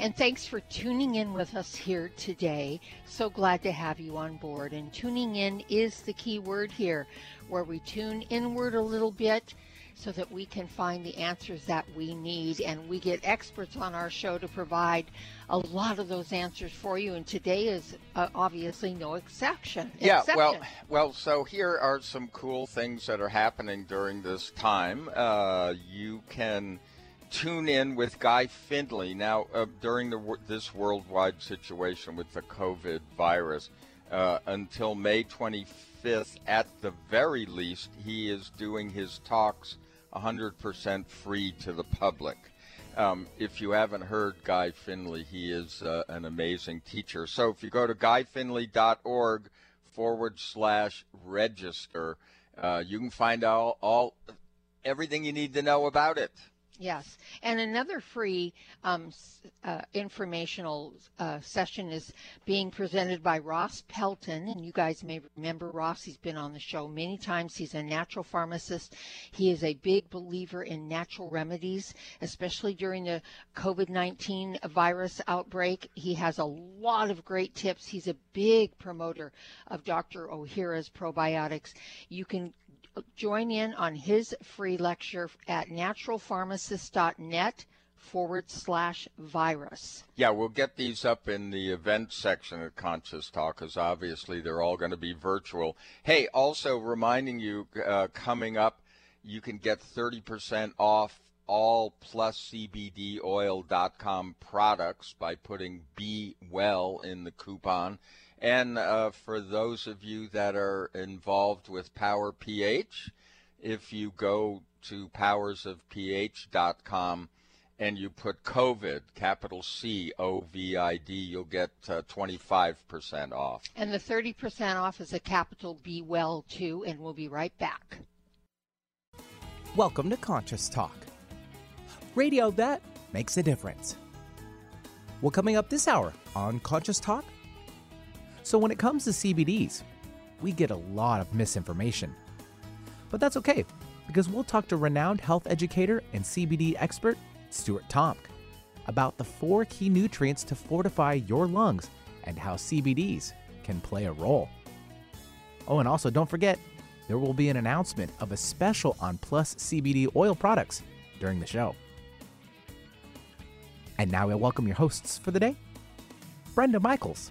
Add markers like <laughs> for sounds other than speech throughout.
And thanks for tuning in with us here today. So glad to have you on board. And tuning in is the key word here, where we tune inward a little bit so that we can find the answers that we need. And we get experts on our show to provide a lot of those answers for you. And today is uh, obviously no exception. Yeah, exception. well, well. So here are some cool things that are happening during this time. Uh, you can tune in with Guy Finley now uh, during the, this worldwide situation with the COVID virus. Uh, until May 25th, at the very least, he is doing his talks 100% free to the public. Um, if you haven't heard Guy Finley, he is uh, an amazing teacher. So if you go to guyfinley.org forward slash register, uh, you can find out all everything you need to know about it. Yes, and another free um, uh, informational uh, session is being presented by Ross Pelton, and you guys may remember Ross. He's been on the show many times. He's a natural pharmacist. He is a big believer in natural remedies, especially during the COVID-19 virus outbreak. He has a lot of great tips. He's a big promoter of Dr. Ohhira's probiotics. You can join in on his free lecture at naturalpharmacist.net forward slash virus. Yeah, we'll get these up in the event section of Conscious Talk because obviously they're all going to be virtual. Hey, also reminding you uh, coming up, you can get 30% off all plus CBDoil.com products by putting Be Well in the coupon. And uh, for those of you that are involved with Power PH, if you go to powersofph.com and you put COVID, capital C O V I D, you'll get uh, 25% off. And the 30% off is a capital B well too, and we'll be right back. Welcome to Conscious Talk, radio that makes a difference. Well, coming up this hour on Conscious Talk, so when it comes to CBDs, we get a lot of misinformation. But that's okay, because we'll talk to renowned health educator and CBD expert Stuart Tomc about the four key nutrients to fortify your lungs and how CBDs can play a role. Oh, and also don't forget, there will be an announcement of a special on Plus CBD oil products during the show. And now I welcome your hosts for the day Brenda Michaels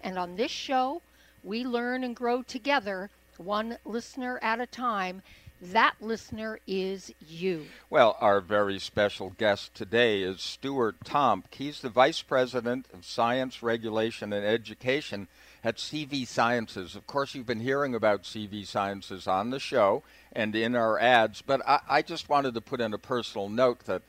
And on this show, we learn and grow together, one listener at a time. That listener is you. Well, our very special guest today is Stuart Tomc. He's the Vice President of Science, Regulation, and Education at CV Sciences. Of course, you've been hearing about CV Sciences on the show and in our ads, but I, I just wanted to put in a personal note that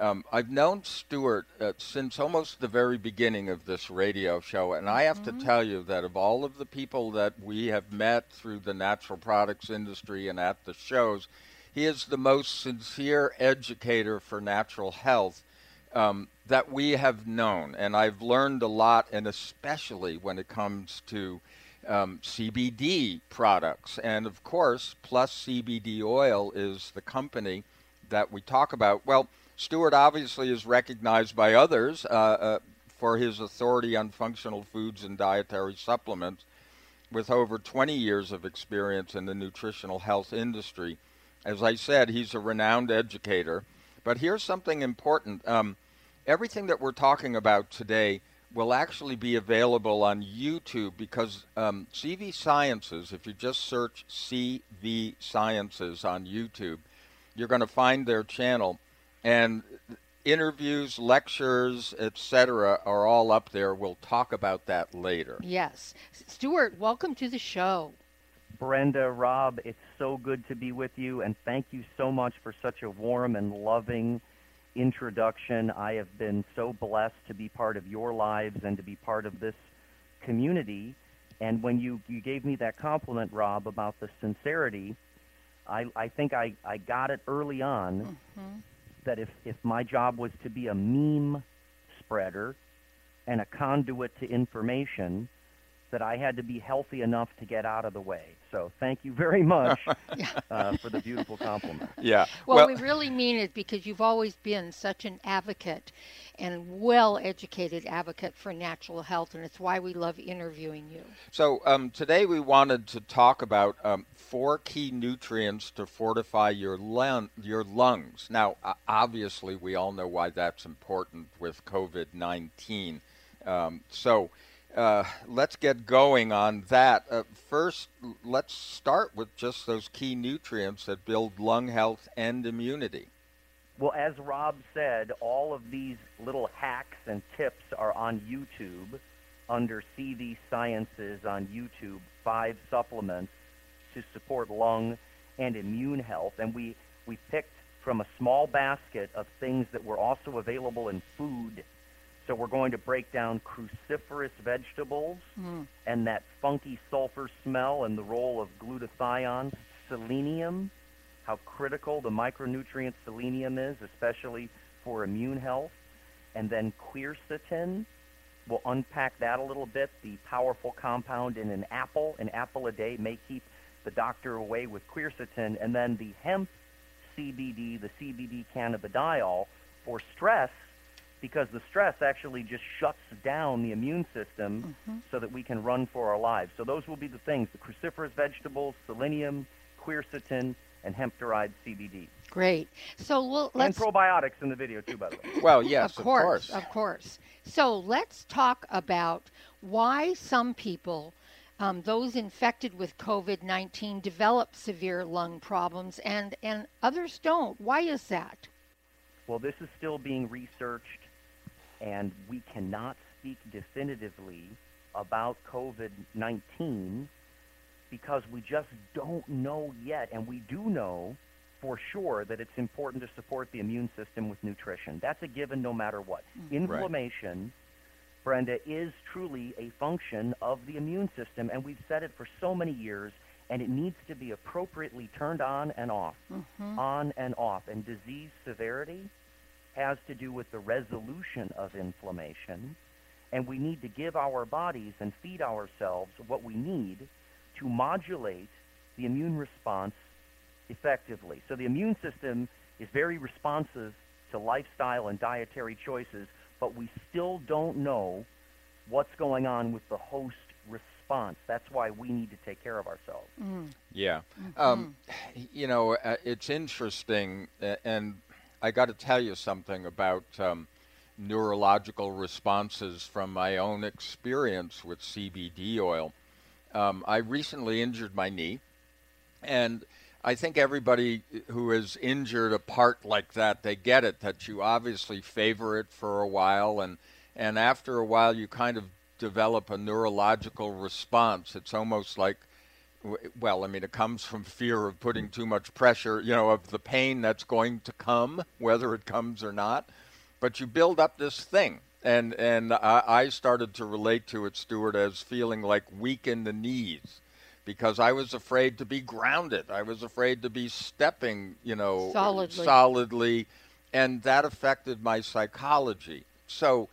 um, I've known Stuart uh, since almost the very beginning of this radio show, and I have mm-hmm. to tell you that of all of the people that we have met through the natural products industry and at the shows, he is the most sincere educator for natural health um, that we have known. And I've learned a lot, and especially when it comes to um, CBD products. And of course, Plus CBD Oil is the company that we talk about. Well, Stuart obviously is recognized by others uh, uh, for his authority on functional foods and dietary supplements, with over 20 years of experience in the nutritional health industry. As I said, he's a renowned educator. But here's something important um, everything that we're talking about today will actually be available on YouTube because um, CV Sciences, if you just search CV Sciences on YouTube, you're going to find their channel. And interviews, lectures, etc., are all up there. We'll talk about that later. Yes. Stuart, welcome to the show. Brenda, Rob, it's so good to be with you, and thank you so much for such a warm and loving introduction. I have been so blessed to be part of your lives and to be part of this community. And when you, you gave me that compliment, Rob, about the sincerity, I, I think I, I got it early on mm-hmm. That if, if my job was to be a meme spreader and a conduit to information, that I had to be healthy enough to get out of the way. So thank you very much <laughs> uh, for the beautiful compliment. Yeah. Well, well, we really mean it because you've always been such an advocate and well educated advocate for natural health, and it's why we love interviewing you. So um, today we wanted to talk about um, four key nutrients to fortify your, lung- your lungs. Now, obviously, we all know why that's important with COVID 19. Um, so, uh, let's get going on that. Uh, first, let's start with just those key nutrients that build lung health and immunity. Well, as Rob said, all of these little hacks and tips are on YouTube under CV Sciences on YouTube, five supplements to support lung and immune health. And we, we picked from a small basket of things that were also available in food so we're going to break down cruciferous vegetables mm. and that funky sulfur smell and the role of glutathione, selenium, how critical the micronutrient selenium is, especially for immune health, and then quercetin. We'll unpack that a little bit. The powerful compound in an apple, an apple a day, may keep the doctor away with quercetin, and then the hemp CBD, the CBD cannabidiol for stress because the stress actually just shuts down the immune system mm-hmm. so that we can run for our lives. So those will be the things, the cruciferous vegetables, selenium, quercetin, and hemp-derived CBD. Great. So we'll, let's... And probiotics in the video too, by the way. Well, yes, of course, of course. Of course. So let's talk about why some people, um, those infected with COVID-19, develop severe lung problems and, and others don't. Why is that? Well, this is still being researched and we cannot speak definitively about COVID 19 because we just don't know yet. And we do know for sure that it's important to support the immune system with nutrition. That's a given no matter what. Mm-hmm. Inflammation, right. Brenda, is truly a function of the immune system. And we've said it for so many years. And it needs to be appropriately turned on and off, mm-hmm. on and off. And disease severity, has to do with the resolution of inflammation, and we need to give our bodies and feed ourselves what we need to modulate the immune response effectively. So the immune system is very responsive to lifestyle and dietary choices, but we still don't know what's going on with the host response. That's why we need to take care of ourselves. Mm. Yeah. Mm-hmm. Um, you know, uh, it's interesting, uh, and I got to tell you something about um, neurological responses from my own experience with CBD oil. Um, I recently injured my knee, and I think everybody who is injured a part like that, they get it that you obviously favor it for a while, and and after a while you kind of develop a neurological response. It's almost like well, I mean, it comes from fear of putting too much pressure, you know, of the pain that's going to come, whether it comes or not. But you build up this thing. And, and I, I started to relate to it, Stuart, as feeling like weak in the knees because I was afraid to be grounded. I was afraid to be stepping, you know, solidly. solidly and that affected my psychology. So,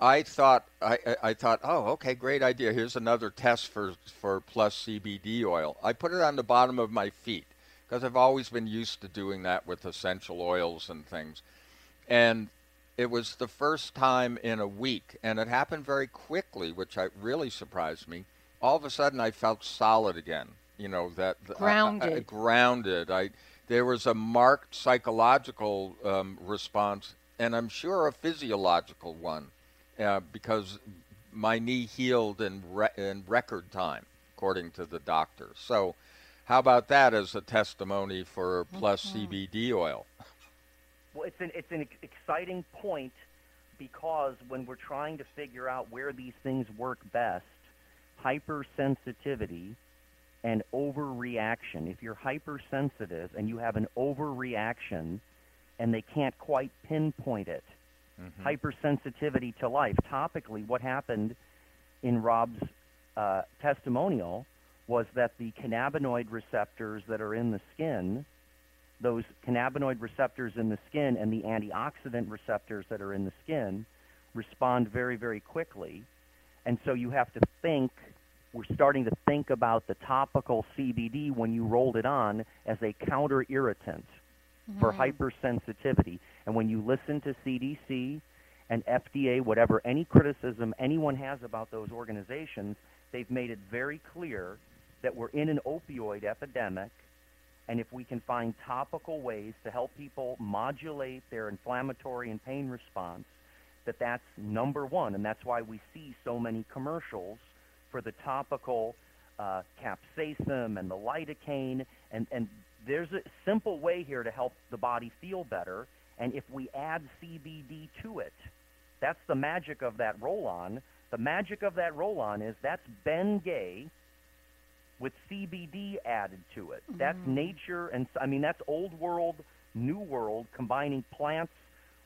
I thought I, I thought, oh, okay, great idea. Here's another test for for plus CBD oil. I put it on the bottom of my feet because I've always been used to doing that with essential oils and things. And it was the first time in a week, and it happened very quickly, which I really surprised me. All of a sudden, I felt solid again. You know that grounded. I, I, grounded. I there was a marked psychological um, response, and I'm sure a physiological one uh, because my knee healed in, re- in record time, according to the doctor. So, how about that as a testimony for Plus mm-hmm. CBD oil? <laughs> Well, it's an it's an exciting point because when we're trying to figure out where these things work best, hypersensitivity and overreaction. If you're hypersensitive and you have an overreaction and they can't quite pinpoint it, mm-hmm. hypersensitivity to life. Topically, what happened in Rob's uh, testimonial was that the cannabinoid receptors that are in the skin, those cannabinoid receptors in the skin and the antioxidant receptors that are in the skin respond very, very quickly. And so you have to think we're starting to think about the topical CBD when you rolled it on as a counter irritant mm-hmm. for hypersensitivity. And when you listen to CDC and FDA, whatever any criticism anyone has about those organizations, they've made it very clear that we're in an opioid epidemic. And if we can find topical ways to help people modulate their inflammatory and pain response, that that's number one. And that's why we see so many commercials for the topical uh, capsaicin and the lidocaine, and, and there's a simple way here to help the body feel better. And if we add CBD to it, that's the magic of that roll-on. The magic of that roll-on is that's Bengay with CBD added to it. Mm-hmm. That's nature, and I mean that's old world, new world, combining plants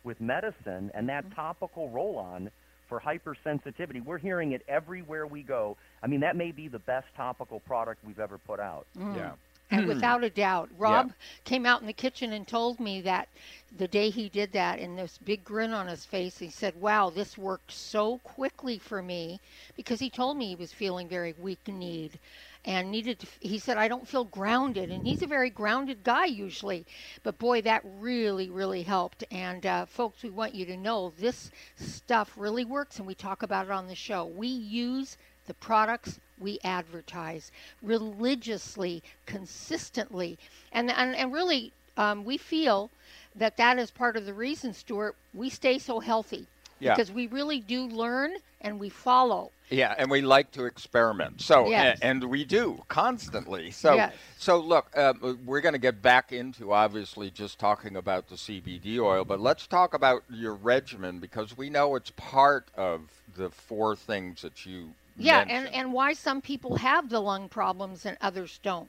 with medicine, and that mm-hmm. topical roll-on for hypersensitivity. We're hearing it everywhere we go. I mean, that may be the best topical product we've ever put out. Mm. Yeah. And without a doubt, Rob yeah. came out in the kitchen and told me that the day he did that, and this big grin on his face, he said, Wow, this worked so quickly for me because he told me he was feeling very weak kneed and needed to, he said i don't feel grounded and he's a very grounded guy usually but boy that really really helped. And uh, folks we want you to know this stuff really works and we talk about it on the show. We use the products we advertise religiously consistently and and, and really um, we feel that that is part of the reason stuart we stay so healthy yeah. because we really do learn and we follow yeah, and we like to experiment. So, yes. and, and, we do constantly. So, yes. so look, uh, we're going to get back into obviously just talking about the CBD oil, but let's talk about your regimen because we know it's part of the four things that you. Yeah, and, and why some people have the lung problems and others don't.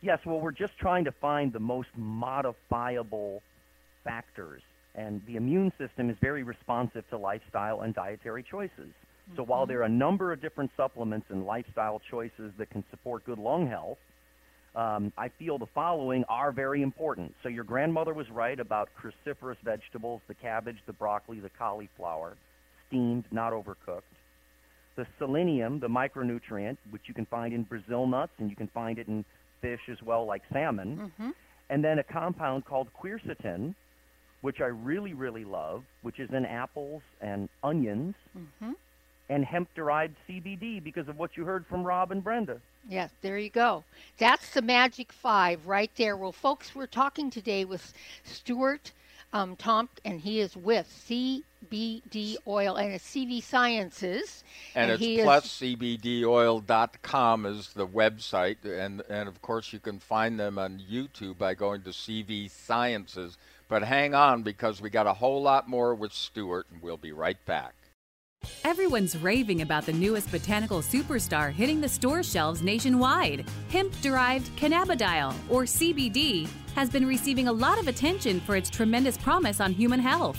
Yes, well, we're just trying to find the most modifiable factors and the immune system is very responsive to lifestyle and dietary choices. Mm-hmm. So while mm-hmm. there are a number of different supplements and lifestyle choices that can support good lung health, um, I feel the following are very important. So your grandmother was right about cruciferous vegetables, the cabbage, the broccoli, the cauliflower, steamed, not overcooked. The selenium, the micronutrient, which you can find in Brazil nuts and you can find it in fish as well, like salmon. Mm-hmm. And then a compound called quercetin, which I really, really love, which is in apples and onions, mm-hmm. and hemp derived CBD because of what you heard from Rob and Brenda. Yes, there you go. That's the magic five right there. Well, folks, we're talking today with Stuart um, Tomc, and he is with CBD Oil and it's CV Sciences. And, and it's pluscbdoil.com is the website, and and of course you can find them on YouTube by going to CV Sciences. But hang on because we got a whole lot more with Stuart, and we'll be right back. Everyone's raving about the newest botanical superstar hitting the store shelves nationwide. Hemp derived cannabidiol, or CBD, has been receiving a lot of attention for its tremendous promise on human health.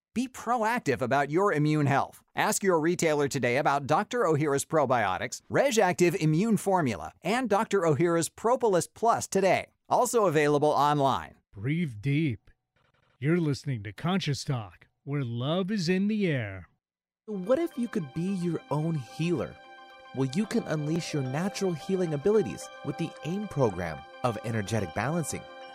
Be proactive about your immune health. Ask your retailer today about Dr. Ohhira's probiotics, RegActive Immune Formula, and Dr. Ohhira's Propolis Plus today. Also available online. Breathe deep. You're listening to Conscious Talk, where love is in the air. What if you could be your own healer? Well, you can unleash your natural healing abilities with the AIM program of energetic balancing.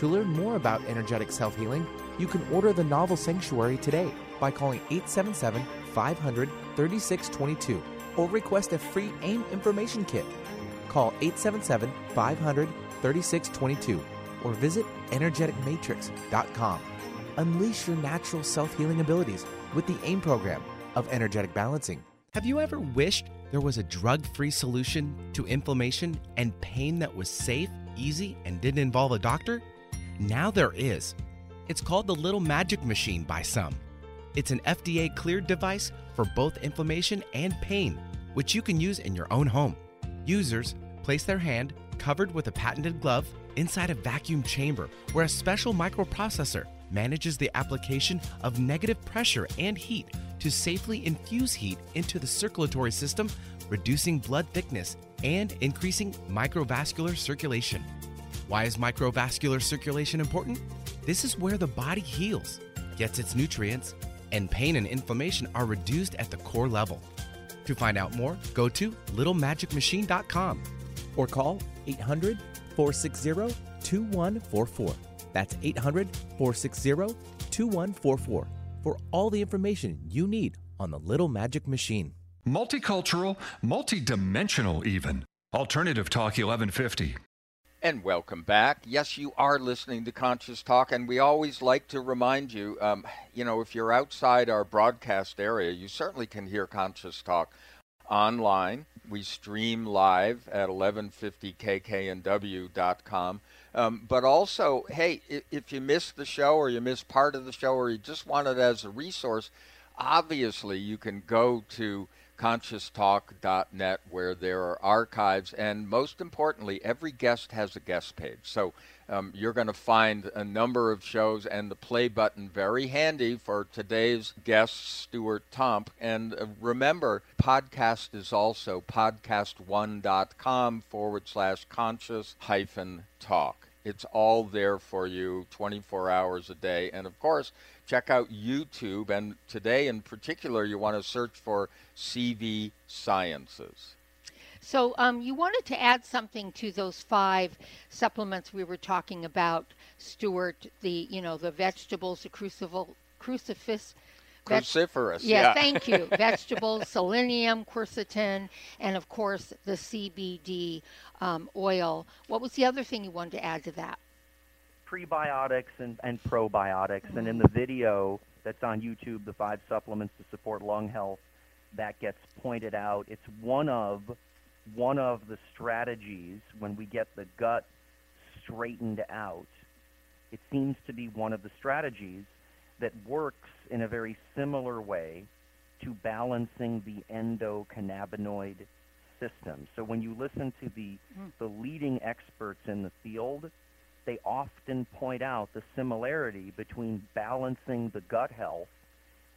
To learn more about energetic self healing, you can order the novel Sanctuary today by calling 877 500 3622 or request a free AIM information kit. Call 877 500 3622 or visit energeticmatrix.com. Unleash your natural self healing abilities with the AIM program of energetic balancing. Have you ever wished there was a drug free solution to inflammation and pain that was safe, easy, and didn't involve a doctor? Now there is. It's called the Little Magic Machine by some. It's an FDA cleared device for both inflammation and pain, which you can use in your own home. Users place their hand, covered with a patented glove, inside a vacuum chamber where a special microprocessor manages the application of negative pressure and heat to safely infuse heat into the circulatory system, reducing blood thickness and increasing microvascular circulation. Why is microvascular circulation important? This is where the body heals, gets its nutrients, and pain and inflammation are reduced at the core level. To find out more, go to littlemagicmachine.com or call 800 460 2144. That's 800 460 2144 for all the information you need on the Little Magic Machine. Multicultural, multidimensional, even. Alternative Talk 1150. And welcome back. Yes, you are listening to Conscious Talk, and we always like to remind you um, you know, if you're outside our broadcast area, you certainly can hear Conscious Talk online. We stream live at 1150kknw.com. Um, but also, hey, if, if you missed the show or you missed part of the show or you just want it as a resource, obviously you can go to conscioustalk.net where there are archives and most importantly every guest has a guest page. So um, you're going to find a number of shows and the play button very handy for today's guest stuart tomc. And uh, remember podcast is also podcast1.com forward slash conscious hyphen talk. It's all there for you 24 hours a day. And of course check out YouTube. And today, in particular, you want to search for CV Sciences. So um, you wanted to add something to those five supplements we were talking about, Stuart. The you know the vegetables, the crucible, crucifix. Cruciferous. yeah, yeah. thank you. <laughs> Vegetables, selenium, quercetin, and of course the CBD um, oil. What was the other thing you wanted to add to that? Prebiotics and, and probiotics. And in the video that's on YouTube, the five supplements to support lung health, that gets pointed out. It's one of one of the strategies when we get the gut straightened out. It seems to be one of the strategies that works in a very similar way to balancing the endocannabinoid system. So when you listen to the, mm. the leading experts in the field, they often point out the similarity between balancing the gut health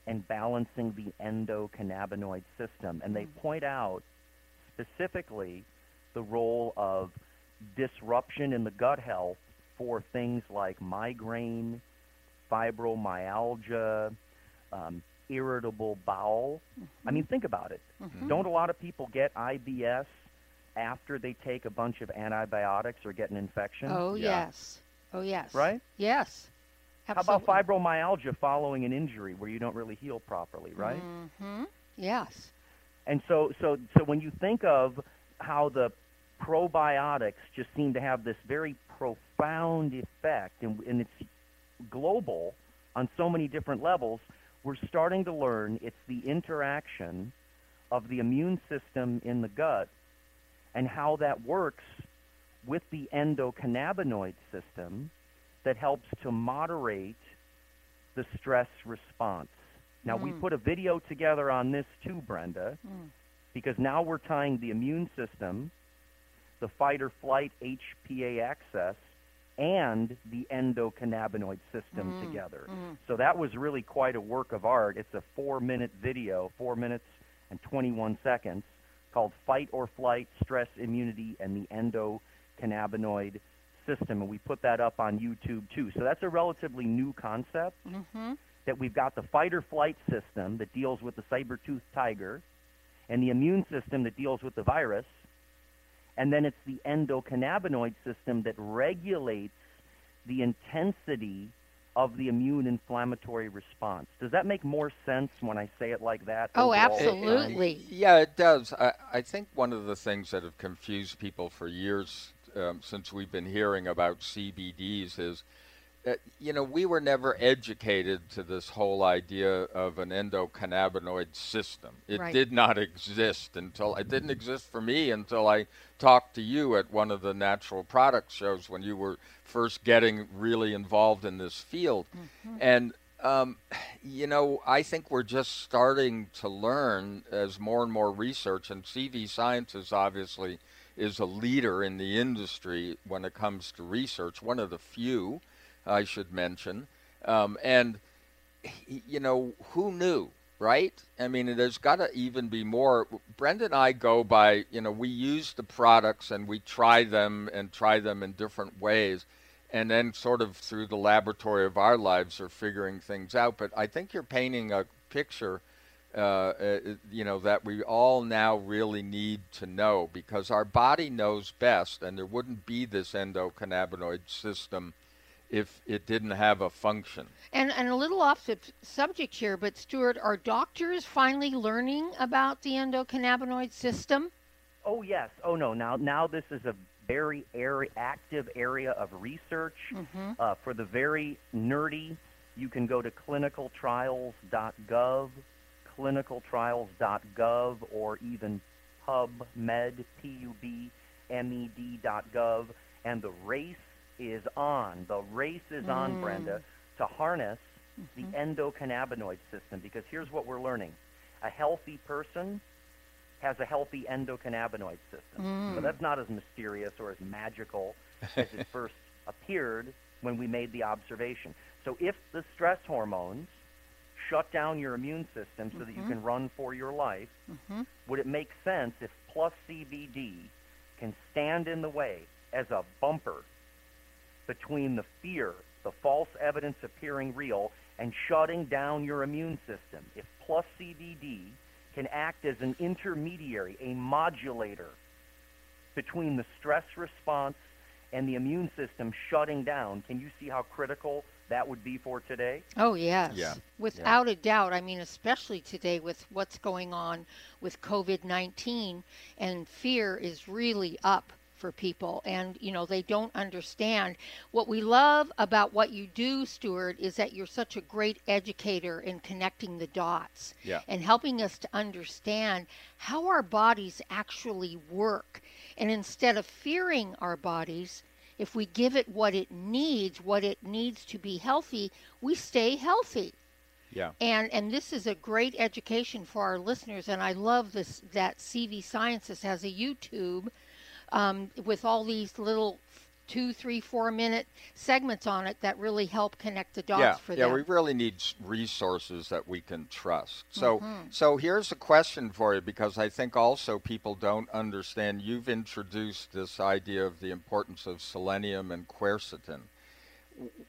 and balancing the endocannabinoid system. And they mm. point out specifically the role of disruption in the gut health for things like migraine, fibromyalgia, um, irritable bowel. I mean, mm-hmm. think about it. Mm-hmm. Don't a lot of people get IBS after they take a bunch of antibiotics or get an infection? Oh, yes. Oh, yes. Right? Yes. How about fibromyalgia following an injury where you don't really heal properly, right? Mm-hmm. Yes. And so, so, so when you think of how the probiotics just seem to have this very profound effect, and, and it's global on so many different levels, we're starting to learn it's the interaction of the immune system in the gut and how that works with the endocannabinoid system that helps to moderate the stress response. Now, we Mm. put a video together on this too, Brenda, Mm. because now we're tying the immune system, the fight or flight HPA axis, and the endocannabinoid system Mm, together. mm. So that was really quite a work of art. It's a four minute video, four minutes and 21 seconds, called Fight or Flight Stress Immunity and the Endocannabinoid System. And we put that up on YouTube too. So that's a relatively new concept Mm-hmm. that we've got the fight or flight system that deals with the saber-toothed tiger and the immune system that deals with the virus. And then it's the endocannabinoid system that regulates the intensity of the immune inflammatory response. Does that make more sense when I say it like that? Oh, overall? absolutely. Yeah, it does. I, I think one of the things that have confused people for years um, since we've been hearing about CBDs is that, you know, we were never educated to this whole idea of an endocannabinoid system. It Right. did not exist until it didn't exist for me until I talked to you at one of the natural product shows when you were first getting really involved in this field. And um, you know, I think we're just starting to learn as more and more research, and CV Sciences obviously is a leader in the industry when it comes to research, one of the few, I should mention. Um, and, you know, who knew, right? I mean, there's got to even be more. Brenda and I go by, you know, we use the products and we try them and try them in different ways and then sort of through the laboratory of our lives are figuring things out. But I think you're painting a picture, uh, uh, you know, that we all now really need to know because our body knows best, and there wouldn't be this endocannabinoid system if it didn't have a function. And, and a little off the subject here, but Stuart, are doctors finally learning about the endocannabinoid system? Oh yes. Oh no. Now now this is a very area, active area of research. Mhm. Uh, for the very nerdy, you can go to clinicaltrials.gov, clinicaltrials.gov, or even PubMed, P-U-B-M-E-D.gov, and the race is on. The race is on, Mm. Brenda, to harness the endocannabinoid system. Because here's what we're learning: a healthy person has a healthy endocannabinoid system. Mm. So that's not as mysterious or as magical <laughs> as it first appeared when we made the observation. So if the stress hormones shut down your immune system so that you Mhm. can run for your life, Mhm. would it make sense if plus CBD can stand in the way as a bumper between the fear, the false evidence appearing real, and shutting down your immune system? If plus CBD can act as an intermediary, a modulator between the stress response and the immune system shutting down, can you see how critical that would be for today? Oh, yes. Yeah. Without a doubt. I mean, especially today with what's going on with COVID 19, and fear is really up for people and you know they don't understand what we love about what you do stuart is that you're such a great educator in connecting the dots Yeah. and helping us to understand how our bodies actually work and instead of fearing our bodies if we give it what it needs what it needs to be healthy we stay healthy Yeah. and and this is a great education for our listeners and i love this that cv sciences has a youtube um, with all these little two three four minute segments on it that really help connect the dots yeah, for yeah, them we really need resources that we can trust. So, Mhm. so here's a question for you because I think also people don't understand. You've introduced this idea of the importance of selenium and quercetin.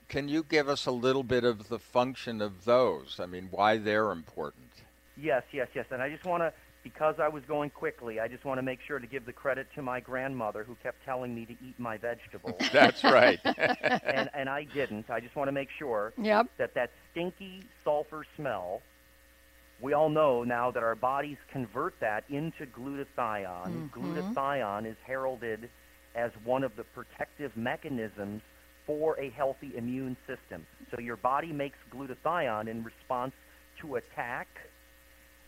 Can you give us a little bit of the function of those? I mean, why they're important? Yes, yes, yes. And I just want to, because I was going quickly, I just want to make sure to give the credit to my grandmother who kept telling me to eat my vegetables. <laughs> That's right. <laughs> and, and I didn't. I just want to make sure Yep. that that stinky sulfur smell, we all know now that our bodies convert that into glutathione. Mhm. Glutathione is heralded as one of the protective mechanisms for a healthy immune system. So your body makes glutathione in response to attack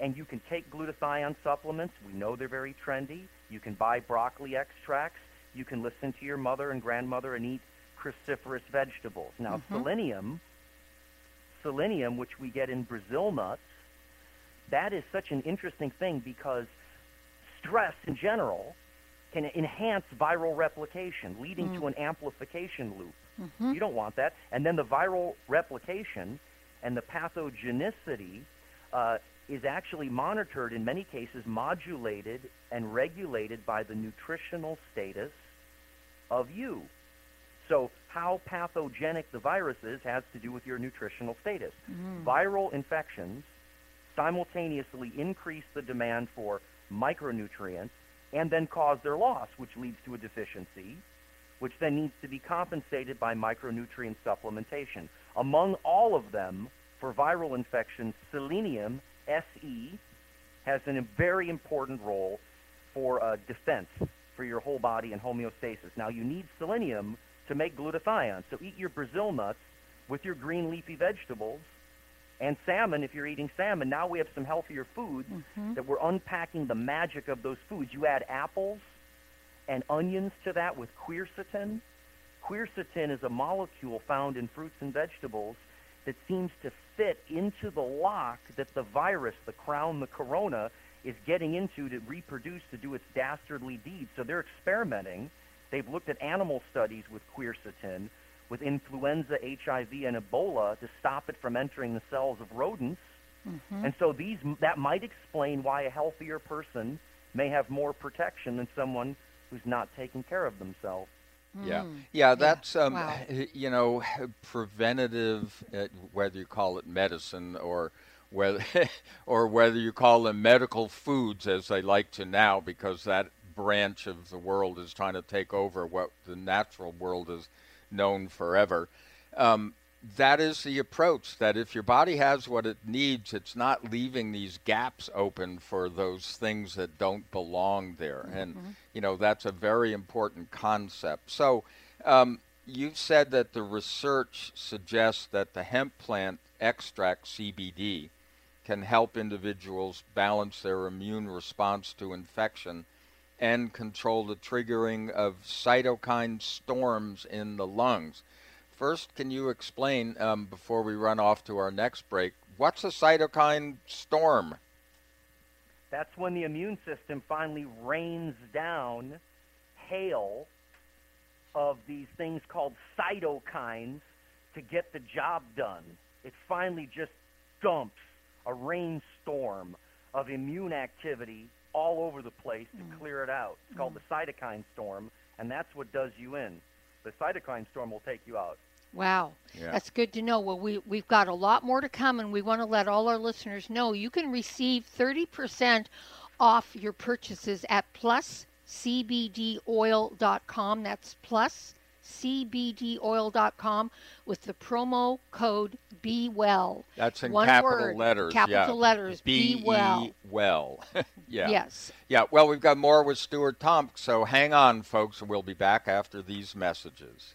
and you can take glutathione supplements. We know they're very trendy. You can buy broccoli extracts. You can listen to your mother and grandmother and eat cruciferous vegetables. Now, Mhm. selenium, selenium, which we get in Brazil nuts, that is such an interesting thing because stress in general can enhance viral replication, leading to Mm. an amplification loop. Mhm. You don't want that. And then the viral replication and the pathogenicity uh, is actually monitored in many cases, modulated and regulated by the nutritional status of you. So, how pathogenic the virus is has to do with your nutritional status. Mm. Viral infections simultaneously increase the demand for micronutrients and then cause their loss, which leads to a deficiency, which then needs to be compensated by micronutrient supplementation. Among all of them, for viral infections, selenium, SE, has a very important role for uh, defense for your whole body and homeostasis. Now, you need selenium to make glutathione, so eat your Brazil nuts with your green leafy vegetables and salmon if you're eating salmon. Now we have some healthier foods Mhm. that we're unpacking the magic of those foods. You add apples and onions to that with quercetin. Quercetin is a molecule found in fruits and vegetables that seems to fit into the lock that the virus, the crown, the corona, is getting into to reproduce to do its dastardly deeds. So they're experimenting. They've looked at animal studies with quercetin, with influenza, HIV, and Ebola to stop it from entering the cells of rodents. Mhm. And so these that might explain why a healthier person may have more protection than someone who's not taking care of themselves. Yeah, Mm. yeah, that's um, Wow. you know preventative, uh, whether you call it medicine or whether <laughs> or whether you call them medical foods, as they like to now, because that branch of the world is trying to take over what the natural world has known forever. Um, that is the approach. That if your body has what it needs, it's not leaving these gaps open for those things that don't belong there. And you know that's a very important concept. So um, you've said that the research suggests that the hemp plant extract CBD can help individuals balance their immune response to infection and control the triggering of cytokine storms in the lungs. First, can you explain, um, before we run off to our next break, what's a cytokine storm? That's when the immune system finally rains down hail of these things called cytokines to get the job done. It finally just dumps a rainstorm of immune activity all over the place to clear it out. It's called the cytokine storm, and that's what does you in. The cytokine storm will take you out. Wow. Yeah. That's good to know. Well, we, we've got a lot more to come, and we want to let all our listeners know you can receive 30% off your purchases at pluscbdoil.com. That's cbdoil.com with the promo code Be Well. That's in One capital word, letters. Capital yeah. letters. Be, well. well. <laughs> yeah. Yes. Yeah. Well, we've got more with Stuart Tomc, so hang on, folks, and we'll be back after these messages.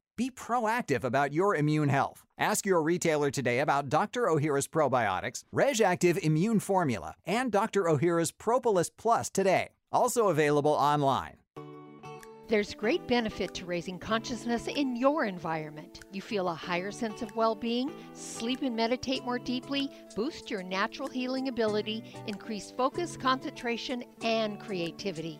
Be proactive about your immune health. Ask your retailer today about Dr. Ohhira's probiotics, RegActive Immune Formula, and Dr. Ohhira's Propolis Plus today. Also available online. There's great benefit to raising consciousness in your environment. You feel a higher sense of well being, sleep and meditate more deeply, boost your natural healing ability, increase focus, concentration, and creativity.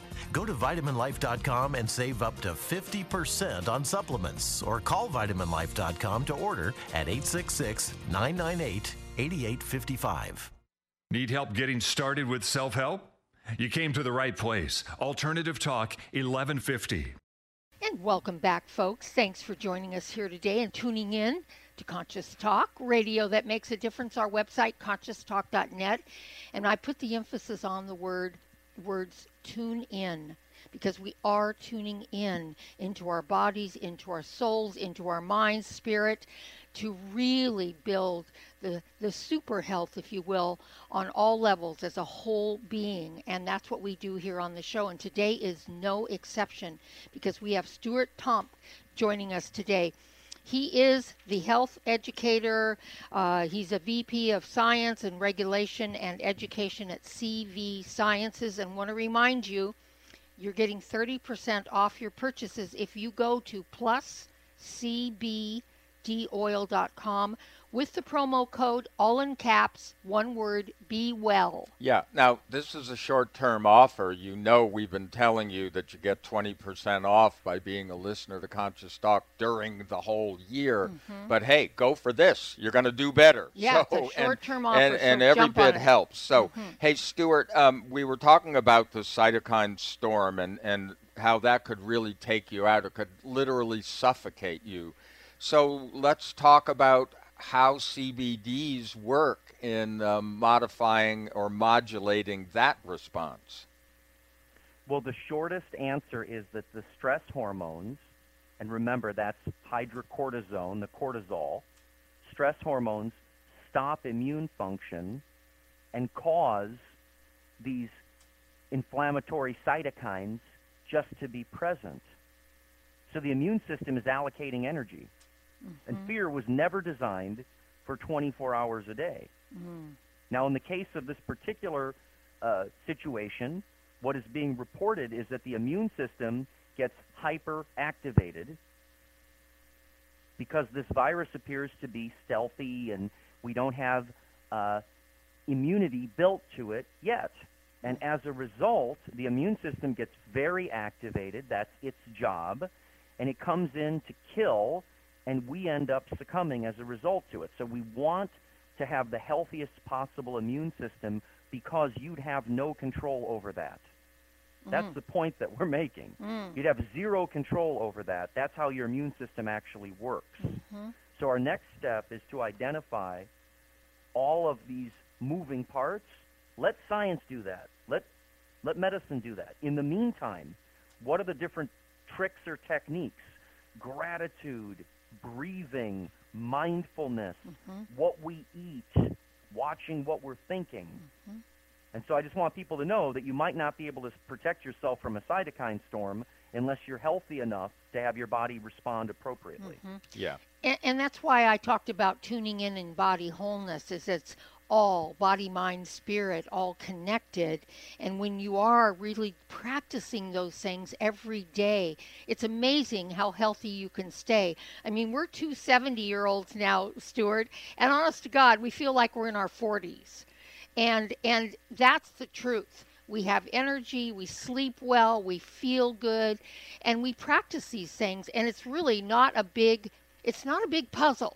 Go to vitaminlife.com and save up to 50% on supplements or call vitaminlife.com to order at 866 998 8855. Need help getting started with self help? You came to the right place. Alternative Talk 1150. And welcome back, folks. Thanks for joining us here today and tuning in to Conscious Talk, radio that makes a difference. Our website, conscioustalk.net. And I put the emphasis on the word words tune in. because we are tuning in into our bodies, into our souls, into our minds, spirit to really build the, the super health, if you will, on all levels as a whole being. And that's what we do here on the show. And today is no exception because we have Stuart Tomc joining us today. He is the health educator. Uh, he's a VP of Science and Regulation and Education at CV Sciences. And want to remind you, you're getting 30% off your purchases if you go to plus CBD oil.com with the promo code all in caps one word be well. Yeah now this is a short term offer. You know we've been telling you that you get 20% off by being a listener to conscious talk during the whole year. Mm-hmm. but hey go for this. You're going to do better. Yeah so, it's a short term offer and, so and every bit it. helps. So mm-hmm. hey stuart um, we were talking about the cytokine storm and, and how that could really take you out. It could literally suffocate you. So let's talk about how CBDs work in um, modifying or modulating that response. Well, the shortest answer is that the stress hormones, and remember that's hydrocortisone, the cortisol, stress hormones stop immune function and cause these inflammatory cytokines just to be present. So the immune system is allocating energy. Mm-hmm. And fear was never designed for 24 hours a day. Mm. Now, in the case of this particular uh, situation, what is being reported is that the immune system gets hyperactivated because this virus appears to be stealthy and we don't have uh, immunity built to it yet. And as a result, the immune system gets very activated. That's its job. And it comes in to kill and we end up succumbing as a result to it. So we want to have the healthiest possible immune system because you'd have no control over that. That's mm. the point that we're making. Mm. You'd have zero control over that. That's how your immune system actually works. Mm-hmm. So our next step is to identify all of these moving parts. Let science do that. Let let medicine do that. In the meantime, what are the different tricks or techniques? Gratitude, breathing, mindfulness, mm-hmm. what we eat, watching what we're thinking. Mm-hmm. And so I just want people to know that you might not be able to protect yourself from a cytokine storm unless you're healthy enough to have your body respond appropriately. Mm-hmm. Yeah. And, and, that's why I talked about tuning in in body wholeness is it's all body, mind, spirit, all connected. And when you are really practicing those things every day, it's amazing how healthy you can stay. I mean, we're two 70 year olds now, Stuart, and honest to God, we feel like we're in our 40s. And, and that's the truth. We have energy, we sleep well, we feel good, and we practice these things. And it's really not a big, it's not a big puzzle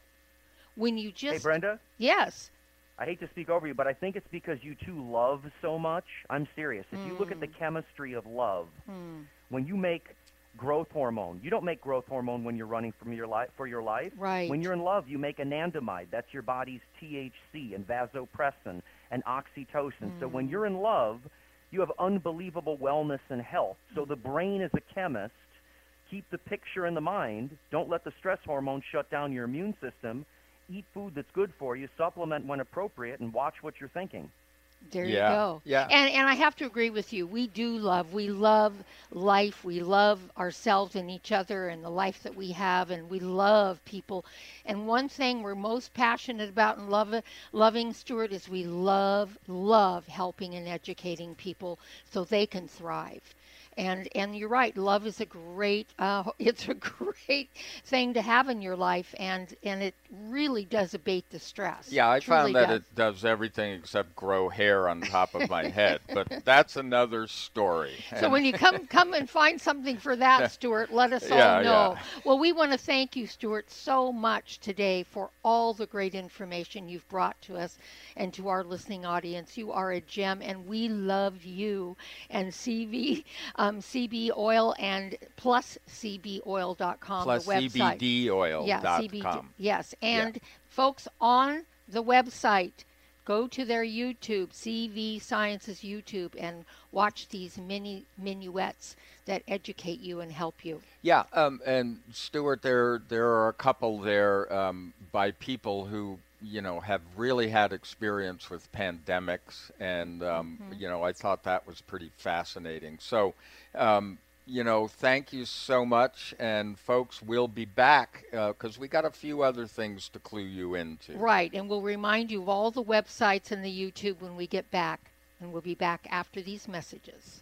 when you just. Hey, Brenda? Yes I hate to speak over you, but I think it's because you two love so much. I'm serious. If mm. you look at the hmm. chemistry of love, mm. when you make growth hormone, you don't make growth hormone when you're running from your life for your life. Right. When you're in love, you make anandamide. That's your body's THC and vasopressin and oxytocin. Mm. So when hmm. you're in love, you have unbelievable wellness and health. So the brain is a chemist. Keep the picture in the mind. Don't let the stress hormone shut down your immune system eat food that's good for you, supplement when appropriate, and watch what you're thinking. There yeah. you go. Yeah. And and I have to agree with you. We do love. We love life. We love ourselves and each other and the life that we have and we love people. And one thing we're most passionate about and love loving Stuart is we love love helping and educating people so they can thrive and and you're right love is a great uh, <laughs> it's a great thing to have in your life and and it really does abate the stress. Yeah i found that does. it does everything except grow hair on top of my head but that's another story. So when you come come and find something for that <laughs> stuart let us all know. Yeah. well we want to thank you stuart so much today for all the great information you've brought to us and to our listening audience. You are a gem and we love you. And cv um, CB oil and plus cbdoil.com, plus the website. Yeah, CBD. Yes, and yeah. folks on the website, Go to their YouTube, CV Sciences YouTube, and watch these mini minuets that educate you and help you. Yeah, um, and Stuart, there there are a couple there um, by people who you know have really had experience with pandemics, and um, mm-hmm. you know I thought that was pretty fascinating. So. Um, you know, thank you so much. And folks, we'll be back because uh, we got a few other things to clue you into. Right. And we'll remind you of all the websites and the YouTube when we get back. And we'll be back after these messages.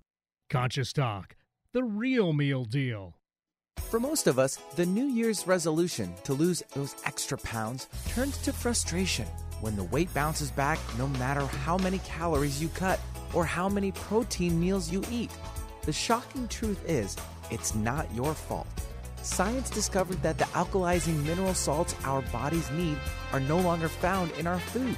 Conscious Talk, the real meal deal. For most of us, the New Year's resolution to lose those extra pounds turns to frustration when the weight bounces back no matter how many calories you cut or how many protein meals you eat. The shocking truth is, it's not your fault. Science discovered that the alkalizing mineral salts our bodies need are no longer found in our food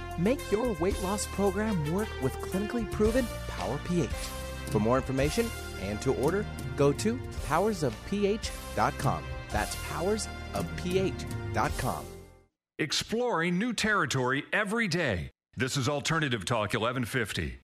Make your weight loss program work with clinically proven Power pH. For more information and to order, go to powersofph.com. That's powersofph.com. Exploring new territory every day. This is Alternative Talk 1150.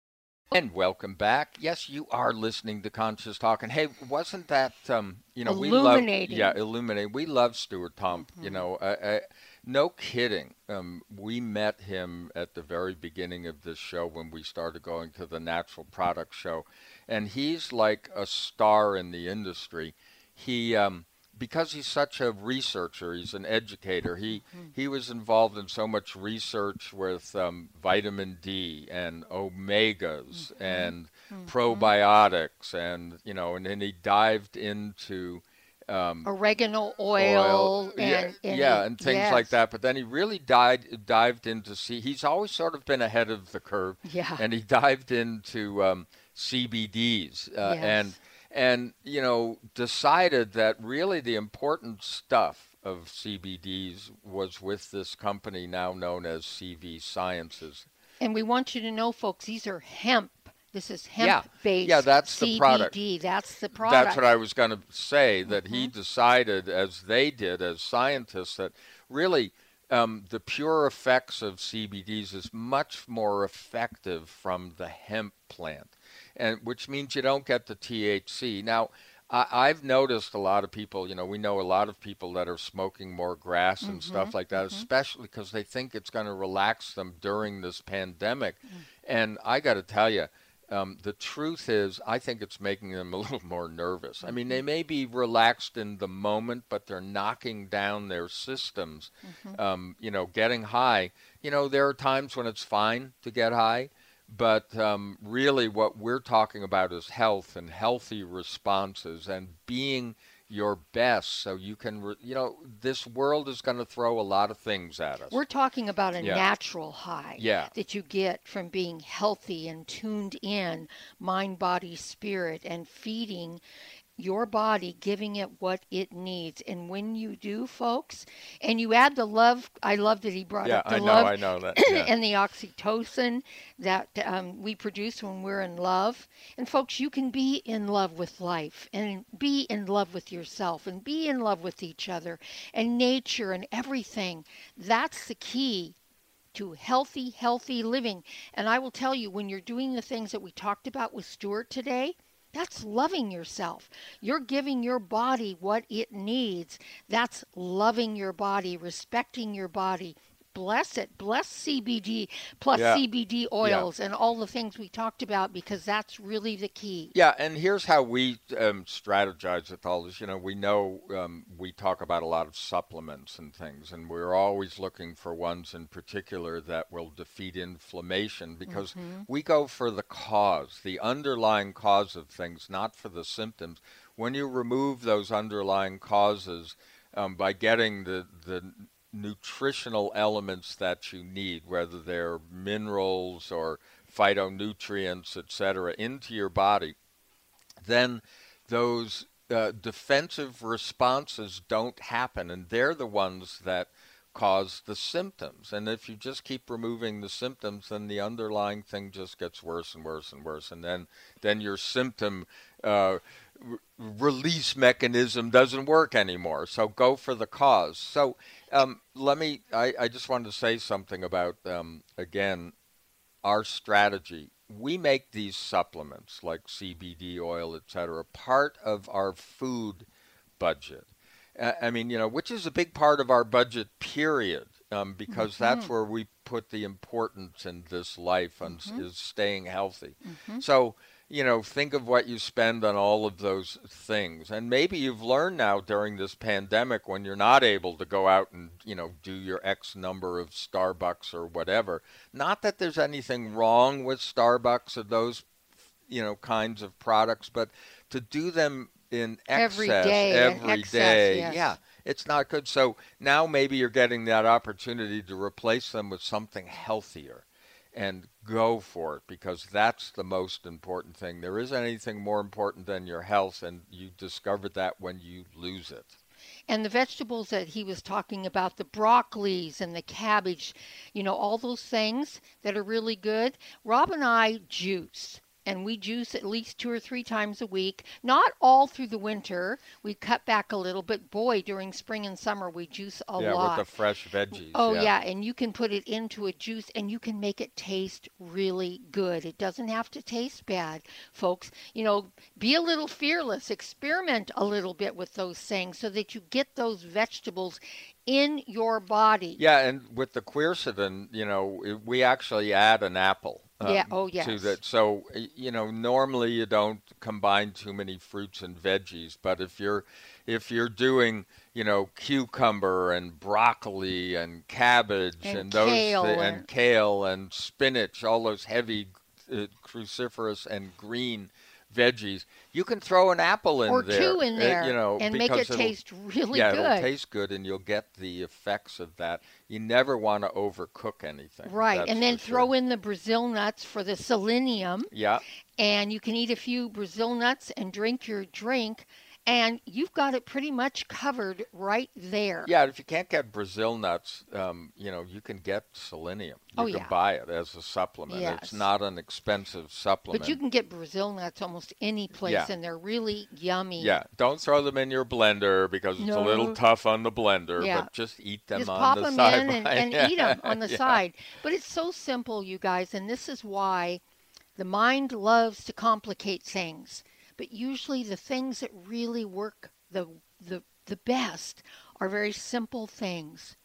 And welcome back. Yes, you are listening to Conscious Talk. And hey, wasn't that um, you know we love yeah illuminating. We love Stuart Tomc. Mm-hmm. You know, uh, uh, no kidding. Um, we met him at the very beginning of this show when we started going to the Natural Product Show, and he's like a star in the industry. He um, because he's such a researcher, he's an educator. He mm-hmm. he was involved in so much research with um, vitamin D and omegas mm-hmm. and mm-hmm. probiotics, and you know, and then he dived into um, oregano oil, oil. And, yeah, and, yeah, and things yes. like that. But then he really died, dived into see. He's always sort of been ahead of the curve. Yeah, and he dived into um, CBDs uh, yes. and and you know decided that really the important stuff of CBDs was with this company now known as CV Sciences. And we want you to know, folks, these are hemp. This is hemp-based. Yeah, yeah that's CBD. the product. That's the product. That's what I was going to say. That mm-hmm. he decided, as they did, as scientists, that really um, the pure effects of CBDs is much more effective from the hemp plant and which means you don't get the THC. Now, I, have noticed a lot of people, you know, we know a lot of people that are smoking more grass and mm-hmm, stuff like that, mm-hmm. especially because they think it's going to relax them during this pandemic. Mm. And I got to tell you, um, the truth is, I think it's making them <laughs> a little more nervous. I mean, they mm-hmm. may be relaxed in the moment, but they're knocking down their systems. Mm-hmm. Um, you know, getting high. You know, there are times when it's fine to get high, but um, really, what we're talking about is health and healthy responses and being your best so you can, re- you know, this world is going to throw a lot of things at us. We're talking about a yeah. natural high yeah. that you get from being healthy and tuned in, mind, body, spirit, and feeding your body giving it what it needs. And when you do, folks, and you add the love, I love that he brought yeah, up the I know, love I know that. <clears throat> Yeah. and the oxytocin that um, we produce when we're in love. And folks, you can be in love with life and be in love with yourself and be in love with each other and nature and everything. That's the key to healthy, healthy living. And I will tell you, when you're doing the things that we talked about with Stuart today, that's loving yourself. You're giving your body what it needs. That's loving your body, respecting your body, bless it. Bless CBD plus Yeah. CBD oils and all the things we talked about because that's really the key. Yeah, and here's how we um, strategize with all this. You know, we know um, we talk about a lot of supplements and things, and we're always looking for ones in particular that will defeat inflammation because Mhm. we go for the cause, the underlying cause of things, not for the symptoms. When you remove those underlying causes um, by getting the, the nutritional elements that you need, whether they're minerals or phytonutrients, etc., into your body, then those uh, defensive responses don't happen, and they're the ones that cause the symptoms. And if you just keep removing the symptoms, then the underlying thing just gets worse and worse and worse, and then then your symptom. Uh, release mechanism doesn't work anymore. So go for the cause. So um, let me. I, I just wanted to say something about um, again our strategy. We make these supplements like CBD oil, etc., part of our food budget. Uh, I mean, you know, which is a big part of our budget, period, um, because that's Mhm. where we put the importance in this life and s Mhm. is staying healthy. Mhm. So, you know, think of what you spend on all of those things. And maybe you've learned now during this pandemic when you're not able to go out and, you know, do your X number of Starbucks or whatever. Not that there's anything wrong with Starbucks or those, you know, kinds of products, but to do them in Every excess day, in every excess, day, yes. yeah, it's not good. So now maybe you're getting that opportunity to replace them with something healthier and go for it because that's the most important thing. There isn't anything more important than your health, and you discover that when you lose it. And the vegetables that he was talking about, the broccolis and the cabbage, you know, all those things that are really good. Rob and I juice. And we juice at least two or three times a week. Not all through the winter. We cut back a little, but boy, during spring and summer, we juice a yeah, lot. with the fresh veggies. Oh yeah. and you can put it into a juice and you can make it taste really good. It doesn't have to taste bad, folks. You know, be a little fearless, experiment a little bit with those things so that you get those vegetables in your body. Yeah, and with the quercetin, you know, we actually add an apple. Um, Yeah, oh, To yes. that, so you know, normally you don't combine too many fruits and veggies, but if you're if you're doing, you know, cucumber and broccoli and cabbage And and, those kale and- and kale and spinach, all those heavy uh, cruciferous and green veggies, you can throw an apple in there Or there, two in uh, there you know, and make it taste really yeah, good. it'll taste good, and you'll get the effects of that. You never want to overcook anything. Right. and then throw sure. in the Brazil nuts for the selenium. Yeah. and you can eat a few Brazil nuts and drink your drink, and you've got it pretty much covered right there. Yeah, if you can't get Brazil nuts, um, you know, you can get selenium. You Oh, can yeah. buy it as a supplement. Yes. It's not an expensive supplement. But you can get Brazil nuts almost any place, Yeah. and they're really yummy. Yeah, don't throw them in your blender because it's a little tough on the blender, Yeah. but just eat them Just on pop the them side. in and, <laughs> and eat them on the Yeah. side. But it's so simple, you guys, and this is why the mind loves to complicate things. But usually, the things that really work the the the best are very simple things,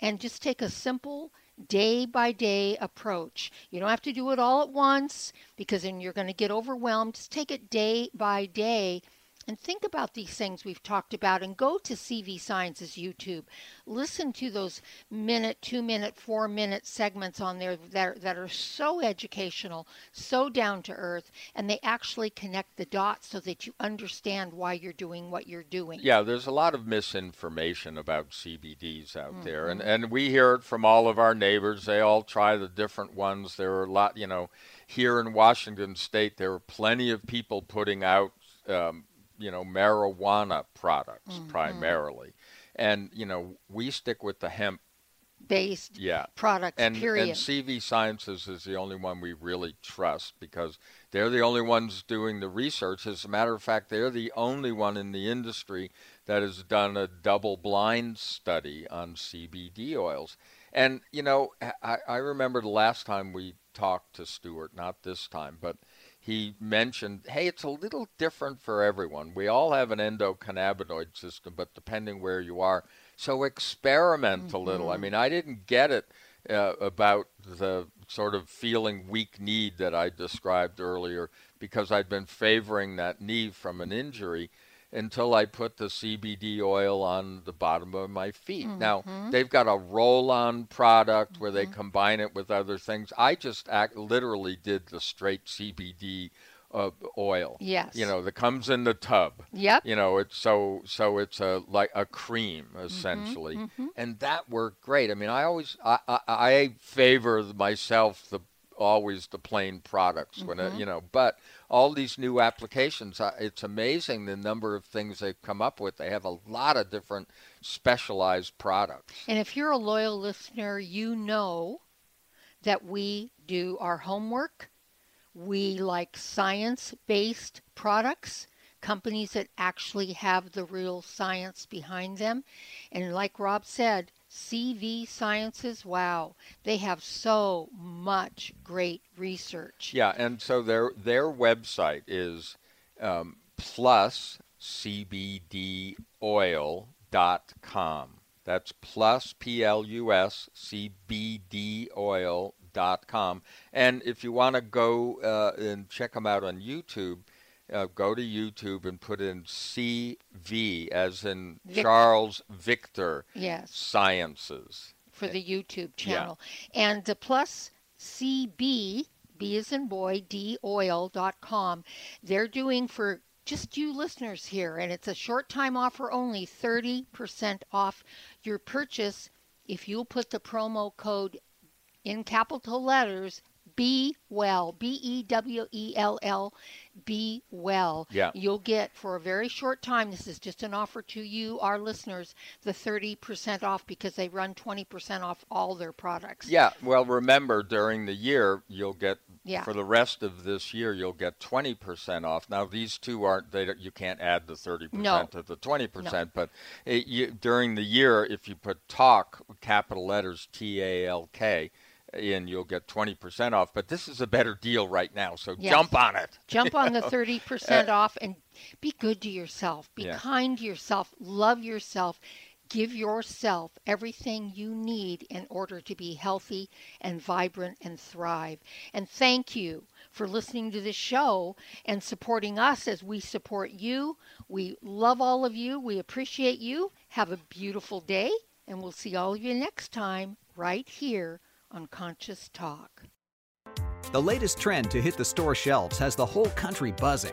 and just take a simple day by day approach. You don't have to do it all at once because then you're going to get overwhelmed. Just take it day by day and think about these things we've talked about and go to CV Science's YouTube. Listen to those minute, two minute, four minute segments on there that are, that are so educational, so down to earth, and they actually connect the dots so that you understand why you're doing what you're doing. Yeah, there's a lot of misinformation about CBDs out there, and Mhm. and we hear it from all of our neighbors. They all try the different ones. There are a lot, you know, here in Washington State, there are plenty of people putting out um, you know, marijuana products mm-hmm. primarily. And, you know, we stick with the hemp based yeah. products, and, period. And CV Sciences is the only one we really trust because they're the only ones doing the research. As a matter of fact, they're the only one in the industry that has done a double blind study on CBD oils. And, you know, I, I remember the last time we talked to Stuart, not this time, but he mentioned, hey, it's a little different for everyone. We all have an endocannabinoid system, but depending where you are. So experiment mm-hmm. a little. I mm-hmm. mean, I didn't get it uh, about the sort of feeling weak knee that I described earlier because I'd been favoring that knee from an injury until I put the CBD oil on the bottom of my feet. Mm-hmm. Now, they've got a roll on product mm-hmm. where they mm-hmm. combine it with other things. I just act, literally did the straight CBD uh, oil. Yes. You know, that comes in the tub. Yep. You know, it's so so it's a like a cream mm-hmm. essentially, mm-hmm. and that worked great. I mean, I always I, I, I favor myself the always the plain products when it, you know, but all these new applications. Uh, it's amazing the number of things they've come up with. They have a lot of different specialized products. And if you're a loyal listener, you know that we do our homework. We like science based products, companies that actually have the real science behind them. And like Rob said, CV Sciences, wow, they have so much great research. Yeah, and so their their website is um, pluscbdoil.com. That's plus p l u s c b d oil dot com. And if you want to go uh, and check them out on YouTube, uh, go to YouTube and put in CV as in Vic- Charles Victor yes. Sciences for the YouTube channel, yeah. and the plus CB B is in boy D oil.com. They're doing for just you listeners here, and it's a short time offer only 30% off your purchase if you'll put the promo code in capital letters be well b e w e l l be well. Yeah. You'll get for a very short time, this is just an offer to you, our listeners, the 30% off because they run 20% off all their products. Yeah. Well, remember, during the year, you'll get, yeah. for the rest of this year, you'll get 20% off. Now, these two aren't, they you can't add the 30% no. to the 20%, no. but it, you, during the year, if you put talk, capital letters T A L K, in, you'll get 20% off. But this is a better deal right now, so yes. jump on it. <laughs> Jump on the <laughs> 30% uh, off and be good to yourself. Be yeah. kind to yourself. Love yourself. Give yourself everything you need in order to be healthy and vibrant and thrive. And thank you for listening to this show and supporting us as we support you. We love all of you. We appreciate you. Have a beautiful day, and we'll see all of you next time right here on Conscious Talk. The latest trend to hit the store shelves has the whole country buzzing.